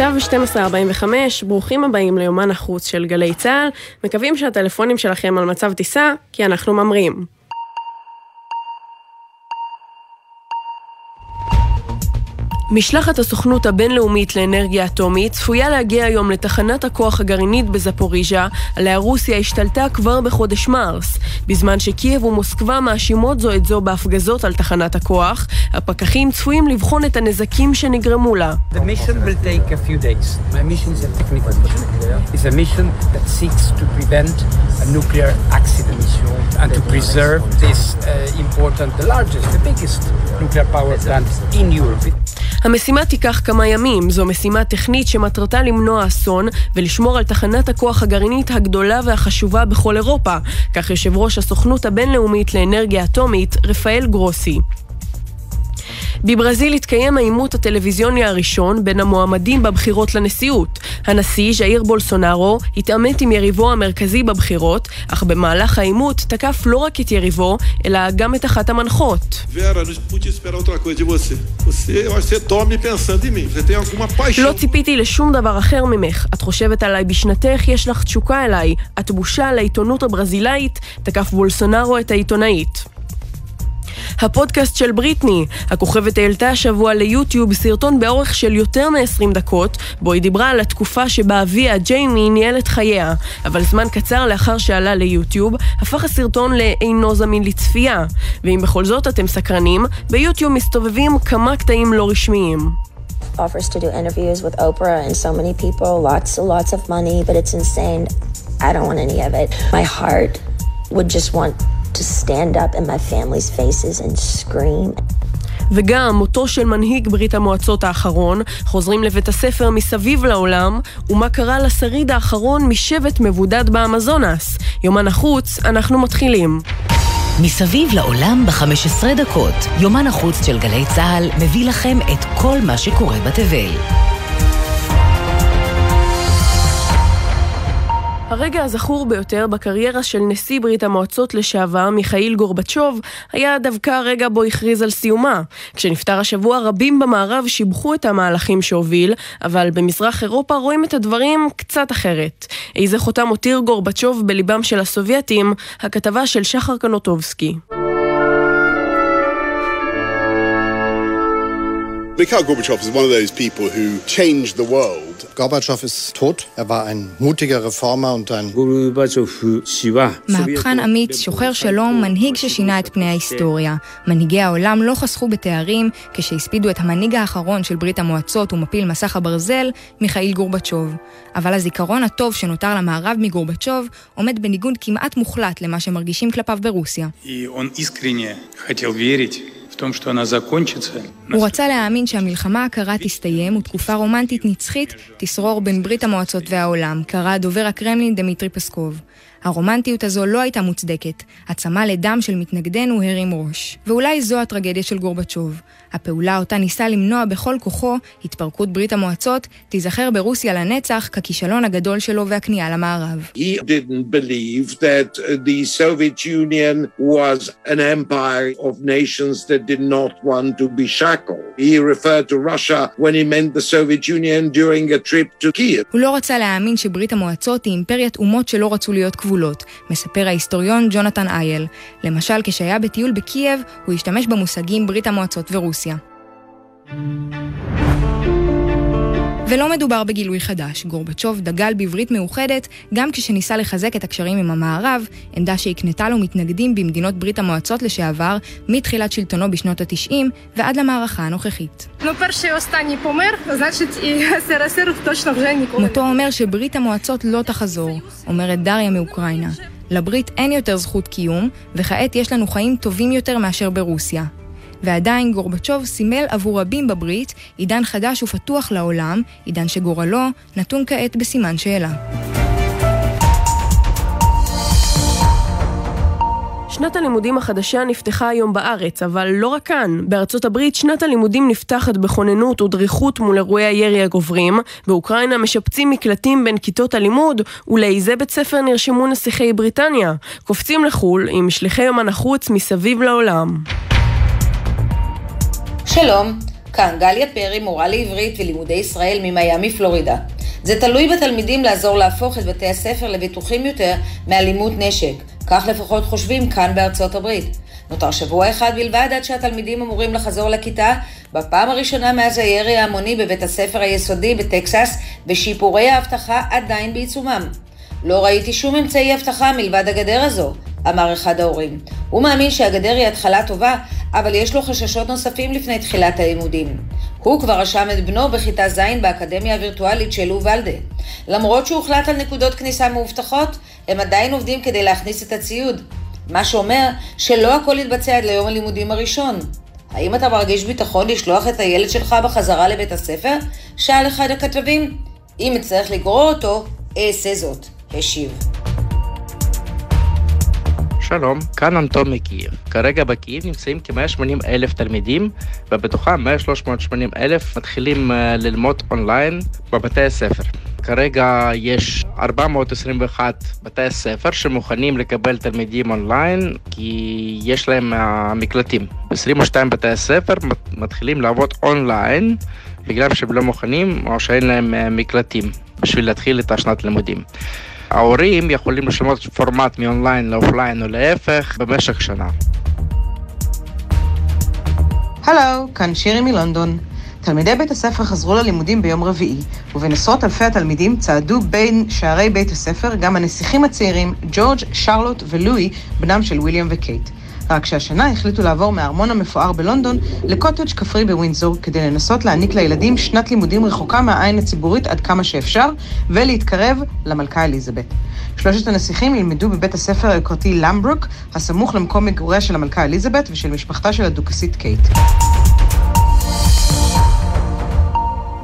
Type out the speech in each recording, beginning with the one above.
עכשיו ב-12:45, ברוכים הבאים ליומן החוץ של גלי צה"ל, מקווים שהטלפונים שלכם על מצב טיסה, כי אנחנו ממריאים. משלחת הסוכנות הבינלאומית לאנרגיה אטומית צפויה להגיע היום לתחנת הכוח הגרעינית בזפוריז'ה, עליה רוסיה השתלטה כבר בחודש מרס. בזמן שקייב ומוסקבה מאשימות זו את זו בהפגזות על תחנת הכוח, הפקחים צפויים לבחון את הנזקים שנגרמו לה. uh, the. המשימה תיקח כמה ימים, זו משימה טכנית שמטרתה למנוע אסון ולשמור על תחנת הכוח הגרעינית הגדולה והחשובה בכל אירופה, כך יושב ראש הסוכנות הבינלאומית לאנרגיה אטומית, רפאל גרוסי. בברזיל התקיים העימות הטלוויזיוני הראשון בין המועמדים בבחירות לנשיאות. הנשיא, ז'איר בולסונארו, התעמת עם יריבו המרכזי בבחירות, אך במהלך העימות תקף לא רק את יריבו, אלא גם את אחת המנחות. לא ציפיתי לשום דבר אחר ממך. את חושבת עליי בשנתך, יש לך תשוקה אליי. את בושה לעיתונות הברזילאית, תקף בולסונארו את העיתונאית. הפודקאסט של בריטני. הכוכבת העלתה השבוע ליוטיוב סרטון באורך של יותר מ-20 דקות, בו היא דיברה על התקופה שבה אביה, ג'יימי, ניהל את חייה. אבל זמן קצר לאחר שעלה ליוטיוב, הפך הסרטון לאינו זמין לצפייה. ואם בכל זאת אתם סקרנים, ביוטיוב מסתובבים כמה קטעים לא רשמיים. offers to do interviews with Oprah and so many people, lots and lots of money, but it's insane. I don't want any of it. My heart would just want to stand up in my family's faces and scream. וגם מותו של מנהיג ברית המועצות האחרון, חוזרים לבית הספר מסביב לעולם, ומה קרה לשריד האחרון משבט מבודד באמזונס. יומן החוץ, אנחנו מתחילים. מסביב לעולם ב-15 דקות, יומן החוץ של גלי צה"ל מביא לכם את כל מה שקורה בתבל. הרגע הזכור ביותר בקריירה של נשיא ברית המועצות לשעבר, מיכאיל גורבצ'וב, היה דווקא הרגע בו הכריז על סיומה. כשנפטר השבוע, רבים במערב שיבחו את המהלכים שהוביל, אבל במזרח אירופה רואים את הדברים קצת אחרת. איזה חותם הותיר גורבצ'וב בליבם של הסובייטים, הכתבה של שחר קנוטובסקי. Mikhail Gorbachev is one of those people who changed the world. Gorbatschow ist tot. Er war ein mutiger Reformer und ein... מהפכן אמיץ, שוחר שלום, מנהיג ששינה את פני ההיסטוריה. מנהיגי העולם לא חסכו בתארים כשהספידו את המנהיג האחרון של ברית המועצות ומפיל מסך הברזל, מיכאיל גורבצ'וב. אבל הזיכרון הטוב שנותר למערב מגורבצ'וב עומד בניגוד כמעט מוחלט למה שמרגישים כלפיו ברוסיה. הוא רצה להאמין שהמלחמה הקרה תסתיים ותקופה רומנטית נצחית תשרור בין ברית המועצות והעולם, קרא דובר הקרמלין דמיטרי פסקוב. הרומנטיות הזו לא הייתה מוצדקת, הצמא לדם של מתנגדינו הרים ראש. ואולי זו הטרגדיה של גורבצ'וב. הפעולה אותה ניסה למנוע בכל כוחו, התפרקות ברית המועצות, תיזכר ברוסיה לנצח ככישלון הגדול שלו והכניעה למערב. He didn't believe that the Soviet Union was an empire of nations that did not want to be shackled. He referred to Russia when he meant the Soviet Union during a trip to Kiev. הוא לא רצה להאמין שברית המועצות היא אימפריית אומות שלא רצו להיות כבולות, מספר ההיסטוריון ג'ונתן אייל. למשל, כשהיה בטיול בקייב, הוא השתמש במושגים ברית המועצות ורוסיה. רוסיה. ולא מדובר בגילוי חדש, גורבצ'וב דגל בברית מאוחדת גם כשניסה לחזק את הקשרים עם המערב, עמדה שהקנתה לו מתנגדים במדינות ברית המועצות לשעבר מתחילת שלטונו בשנות ה-90 ועד למערכה הנוכחית. מותו אומר שברית המועצות לא תחזור, אומרת דריה מאוקראינה. לברית אין יותר זכות קיום, וכעת יש לנו חיים טובים יותר מאשר ברוסיה. ועדיין גורבצ'וב סימל עבור רבים בברית עידן חדש ופתוח לעולם, עידן שגורלו נתון כעת בסימן שאלה. שנת הלימודים החדשה נפתחה היום בארץ, אבל לא רק כאן. בארצות הברית שנת הלימודים נפתחת בכוננות ודריכות מול אירועי הירי הגוברים, באוקראינה משפצים מקלטים בין כיתות הלימוד, ולאיזה בית ספר נרשמו נסיכי בריטניה. קופצים לחו"ל עם שליחי יומן החוץ מסביב לעולם. שלום, כאן גליה פרי, מורה לעברית ולימודי ישראל ממיאמי, פלורידה. זה תלוי בתלמידים לעזור להפוך את בתי הספר לבטוחים יותר מאלימות נשק. כך לפחות חושבים כאן בארצות הברית. נותר שבוע אחד בלבד עד שהתלמידים אמורים לחזור לכיתה, בפעם הראשונה מאז הירי ההמוני בבית הספר היסודי בטקסס, ושיפורי האבטחה עדיין בעיצומם. לא ראיתי שום אמצעי אבטחה מלבד הגדר הזו, אמר אחד ההורים. הוא מאמין שהגדר היא התחלה טובה, אבל יש לו חששות נוספים לפני תחילת הלימודים. הוא כבר רשם את בנו בכיתה ז' באקדמיה הווירטואלית של לוולדה. למרות שהוחלט על נקודות כניסה מאובטחות, הם עדיין עובדים כדי להכניס את הציוד. מה שאומר שלא הכל יתבצע עד ליום הלימודים הראשון. האם אתה מרגיש ביטחון לשלוח את הילד שלך בחזרה לבית הספר? שאל אחד הכתבים. אם אצטרך לגרור אותו, אעשה זאת, השיב. שלום, כאן אנטון מקייב. כרגע בקייב נמצאים כ-180 אלף תלמידים, ובתוכם 100-380 אלף מתחילים אה, ללמוד אונליין בבתי הספר. כרגע יש 421 בתי ספר שמוכנים לקבל תלמידים אונליין כי יש להם אה, מקלטים. 22 בתי ספר מתחילים לעבוד אונליין בגלל שהם לא מוכנים או שאין להם אה, מקלטים בשביל להתחיל את השנת לימודים. ההורים יכולים לשנות פורמט מאונליין לאופליין או להפך במשך שנה. הלו, כאן שירי מלונדון. תלמידי בית הספר חזרו ללימודים ביום רביעי, ובין עשרות אלפי התלמידים צעדו בין שערי בית הספר גם הנסיכים הצעירים ג'ורג', שרלוט ולואי, בנם של ויליאם וקייט. רק שהשנה החליטו לעבור מהארמון המפואר בלונדון לקוטג' כפרי בווינזור, כדי לנסות להעניק לילדים שנת לימודים רחוקה מהעין הציבורית עד כמה שאפשר, ולהתקרב למלכה אליזבת. שלושת הנסיכים ילמדו בבית הספר היוקרתי למברוק, הסמוך למקום מגוריה של המלכה אליזבת ושל משפחתה של הדוכסית קייט.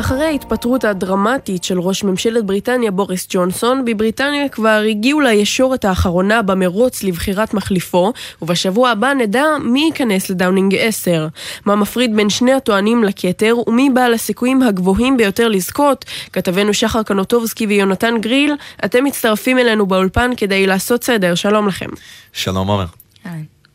אחרי ההתפטרות הדרמטית של ראש ממשלת בריטניה בוריס ג'ונסון, בבריטניה כבר הגיעו לישורת האחרונה במרוץ לבחירת מחליפו, ובשבוע הבא נדע מי ייכנס לדאונינג 10. מה מפריד בין שני הטוענים לכתר, ומי בעל הסיכויים הגבוהים ביותר לזכות, כתבנו שחר קנוטובסקי ויונתן גריל, אתם מצטרפים אלינו באולפן כדי לעשות סדר, שלום לכם. שלום עומר.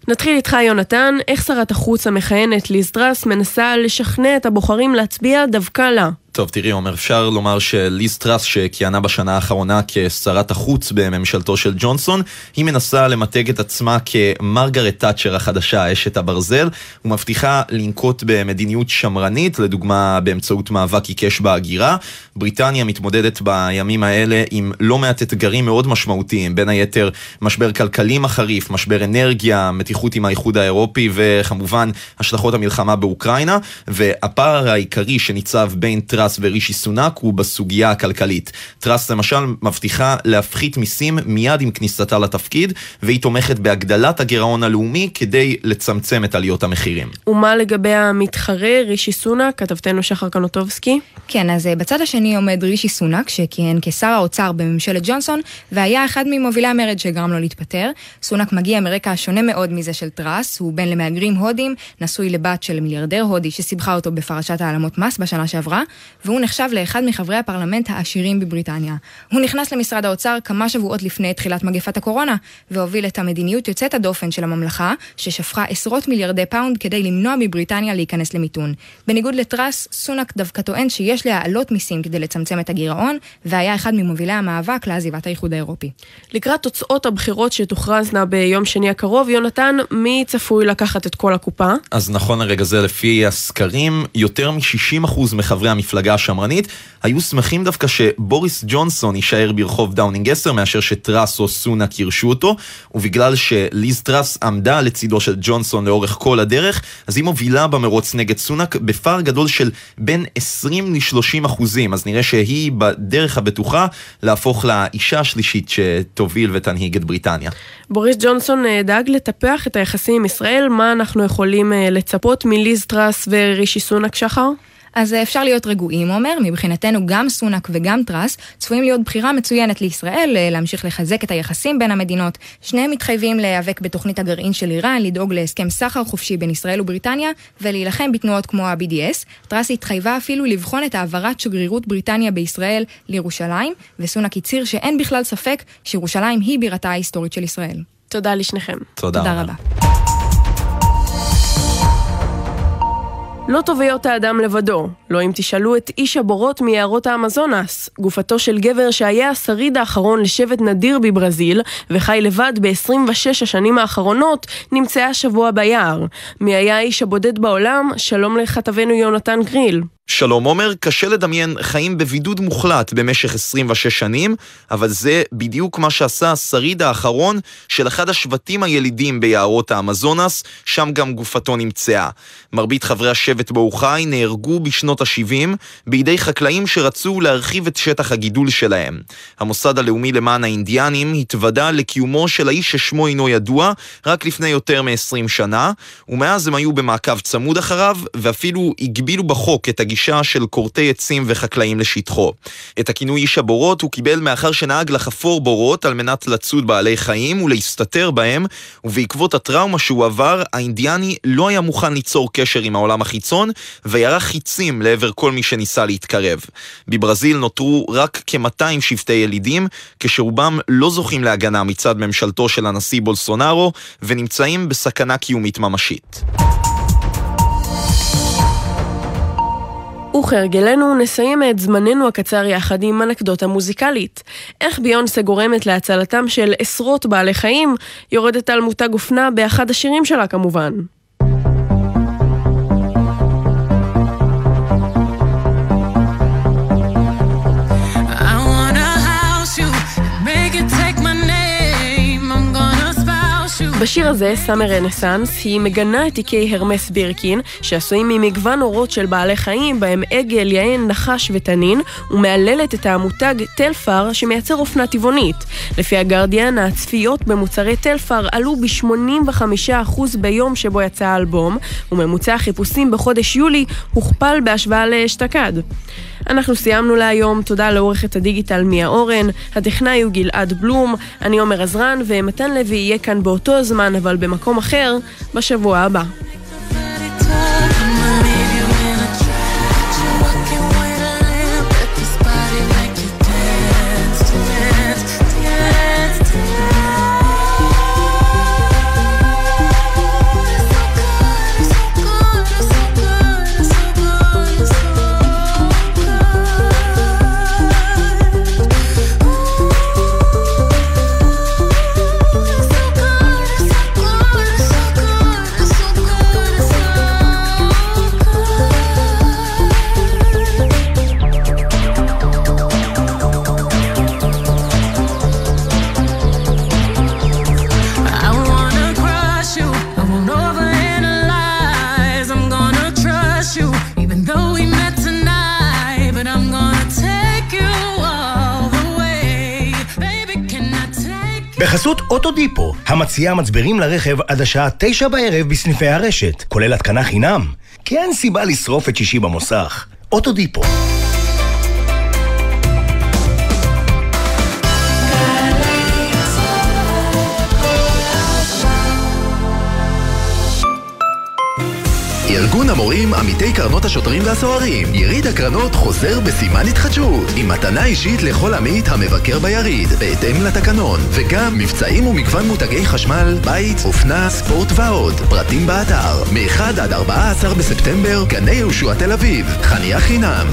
נתחיל איתך יונתן, איך שרת החוץ המכהנת ליז טראס מנסה לשכנע את הבוחרים להצביע דווקא לה? טוב, תראי, עומר, אפשר לומר שליז טראס, שכיהנה בשנה האחרונה כשרת החוץ בממשלתו של ג'ונסון, היא מנסה למתג את עצמה כמרגרט תאצ'ר החדשה, אשת הברזל, ומבטיחה לנקוט במדיניות שמרנית, לדוגמה באמצעות מאבק עיקש בהגירה. בריטניה מתמודדת בימים האלה עם לא מעט אתגרים מאוד משמעותיים, בין היתר משבר כלכלי מחריף, משבר אנרגיה, מתיחות עם האיחוד האירופי, וכמובן השלכות המלחמה באוקראינה, והפער העיקרי שניצב בין טראס טראס ורישי סונאק הוא בסוגיה הכלכלית. טראס למשל מבטיחה להפחית מיסים מיד עם כניסתה לתפקיד, והיא תומכת בהגדלת הגירעון הלאומי כדי לצמצם את עליות המחירים. ומה לגבי המתחרה, רישי סונאק, כתבתנו שחר קנוטובסקי? כן, אז אה, בצד השני עומד רישי סונאק, שכיהן כשר האוצר בממשלת ג'ונסון, והיה אחד ממובילי המרד שגרם לו להתפטר. סונאק מגיע מרקע שונה מאוד מזה של טראס, הוא בן למהגרים הודים, נשוי לבת של מיליארדר הודי שסיבכה אותו בפרשת העלמות מס בשנה שעברה, והוא נחשב לאחד מחברי הפרלמנט העשירים בבריטניה. הוא נכנס למשרד האוצר כמה שבועות לפני תחילת מגפת הקורונה, והוביל את המדיניות יוצאת הדופן של הממלכה, ששפכה עשרות מיליארדי פאונד כדי למנוע מבריטניה להיכנס למיתון. בניגוד לטראס, סונאק דווקא טוען שיש להעלות מיסים כדי לצמצם את הגירעון, והיה אחד ממובילי המאבק לעזיבת האיחוד האירופי. לקראת תוצאות הבחירות שתוכרזנה ביום שני הקרוב, יונתן, מי צפוי לקחת את כל הקופה? אז נכון לרגע זה, לפי הסקרים, יותר מ-60% מחברי המפלגה המפלגה השמרנית, היו שמחים דווקא שבוריס ג'ונסון יישאר ברחוב דאונינג 10 מאשר שטראס או סונאק ירשו אותו, ובגלל שליז טראס עמדה לצידו של ג'ונסון לאורך כל הדרך, אז היא מובילה במרוץ נגד סונאק בפער גדול של בין 20 ל-30 אחוזים, אז נראה שהיא בדרך הבטוחה להפוך לאישה השלישית שתוביל ותנהיג את בריטניה. בוריס ג'ונסון אה, דאג לטפח את היחסים עם ישראל, מה אנחנו יכולים אה, לצפות מליז טראס ורישי סונאק שחר? אז אה, אפשר להיות רגועים, עומר, מבחינתנו גם סונאק וגם טראס צפויים להיות בחירה מצוינת לישראל, אה, להמשיך לחזק את היחסים בין המדינות. שניהם מתחייבים להיאבק בתוכנית הגרעין של איראן, לדאוג להסכם סחר חופשי בין ישראל ובריטניה, ולהילחם בתנועות כמו ה-BDS. טראס התחייבה אפילו לבחון את העברת שגרירות בריטניה בישראל לירושלים, וסונאק הצהיר שאין בכלל ספק שירושלים היא בירתה ההיסטורית של ישראל. תודה לשניכם. תודה, תודה רבה. לא טוב היות האדם לבדו, לא אם תשאלו את איש הבורות מיערות האמזונס, גופתו של גבר שהיה השריד האחרון לשבט נדיר בברזיל, וחי לבד ב-26 השנים האחרונות, נמצאה שבוע ביער. מי היה האיש הבודד בעולם? שלום לכתבנו יונתן גריל. שלום עומר, קשה לדמיין חיים בבידוד מוחלט במשך 26 שנים, אבל זה בדיוק מה שעשה השריד האחרון של אחד השבטים הילידים ביערות האמזונס, שם גם גופתו נמצאה. מרבית חברי השבט בו הוא חי נהרגו בשנות ה-70 בידי חקלאים שרצו להרחיב את שטח הגידול שלהם. המוסד הלאומי למען האינדיאנים התוודה לקיומו של האיש ששמו אינו ידוע רק לפני יותר מ-20 שנה, ומאז הם היו במעקב צמוד אחריו, ואפילו הגבילו בחוק את הגידול גישה של כורתי עצים וחקלאים לשטחו. את הכינוי איש הבורות הוא קיבל מאחר שנהג לחפור בורות על מנת לצוד בעלי חיים ולהסתתר בהם, ובעקבות הטראומה שהוא עבר, האינדיאני לא היה מוכן ליצור קשר עם העולם החיצון, וירה חיצים לעבר כל מי שניסה להתקרב. בברזיל נותרו רק כ-200 שבטי ילידים, כשרובם לא זוכים להגנה מצד ממשלתו של הנשיא בולסונארו, ונמצאים בסכנה קיומית ממשית. וכהרגלנו נסיים את זמננו הקצר יחד עם אנקדוטה מוזיקלית. איך ביונסה גורמת להצלתם של עשרות בעלי חיים, יורדת על מותג אופנה באחד השירים שלה כמובן. בשיר הזה, סאמר רנסאנס, היא מגנה את תיקי הרמס בירקין, שעשויים ממגוון אורות של בעלי חיים, בהם עגל, יען, נחש ותנין, ומהללת את המותג טלפר, שמייצר אופנה טבעונית. לפי הגרדיאן, הצפיות במוצרי טלפר עלו ב-85% ביום שבו יצא האלבום, וממוצע החיפושים בחודש יולי הוכפל בהשוואה לאשתקד. אנחנו סיימנו להיום, תודה לעורכת הדיגיטל מיה אורן, הטכנאי הוא גלעד בלום, אני עומר עזרן, ומתן לוי יהיה כאן באותו הזמן, אבל במקום אחר, בשבוע הבא. אוטודיפו, המציעה מצברים לרכב עד השעה תשע בערב בסניפי הרשת, כולל התקנה חינם. כי אין סיבה לשרוף את שישי במוסך. אוטודיפו. ארגון המורים, עמיתי קרנות השוטרים והסוהרים. יריד הקרנות חוזר בסימן התחדשות, עם מתנה אישית לכל עמית המבקר ביריד, בהתאם לתקנון, וגם מבצעים ומגוון מותגי חשמל, בית, אופנה, ספורט ועוד. פרטים באתר, מ-1 עד 14 בספטמבר, גני יהושע תל אביב, חניה חינם.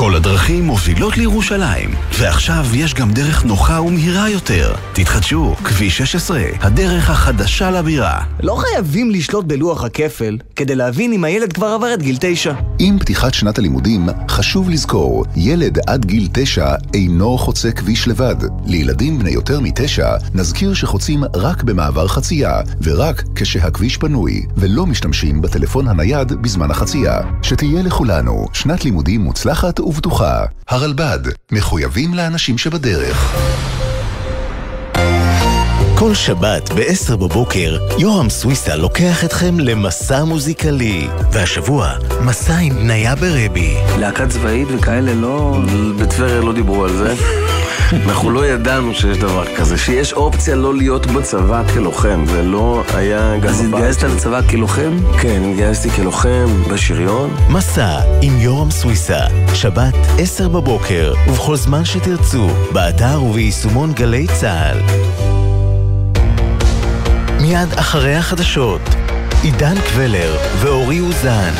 כל הדרכים מובילות לירושלים, ועכשיו יש גם דרך נוחה ומהירה יותר. תתחדשו, כביש 16, הדרך החדשה לבירה. לא חייבים לשלוט בלוח הכפל כדי להבין אם הילד כבר עבר את גיל 9. עם פתיחת שנת הלימודים, חשוב לזכור, ילד עד גיל 9 אינו חוצה כביש לבד. לילדים בני יותר מתשע, נזכיר שחוצים רק במעבר חצייה, ורק כשהכביש פנוי, ולא משתמשים בטלפון הנייד בזמן החצייה. שתהיה לכולנו שנת לימודים מוצלחת ובטוחה. הרלב"ד, מחויבים לאנשים שבדרך. כל שבת ב-10 בבוקר, יורם סוויסה לוקח אתכם למסע מוזיקלי. והשבוע, מסע עם בניה ברבי. להקה צבאית וכאלה לא... בטבריה לא דיברו על זה. אנחנו לא ידענו שיש דבר כזה, שיש אופציה לא להיות בצבא כלוחם, זה לא היה גם... אז התגייסת לצבא כלוחם? כן, התגייסתי כלוחם בשריון. מסע עם יורם סוויסה, שבת, 10 בבוקר, ובכל זמן שתרצו, באתר וביישומון גלי צה"ל. מיד אחרי החדשות. עידן קבלר ואורי אוזן.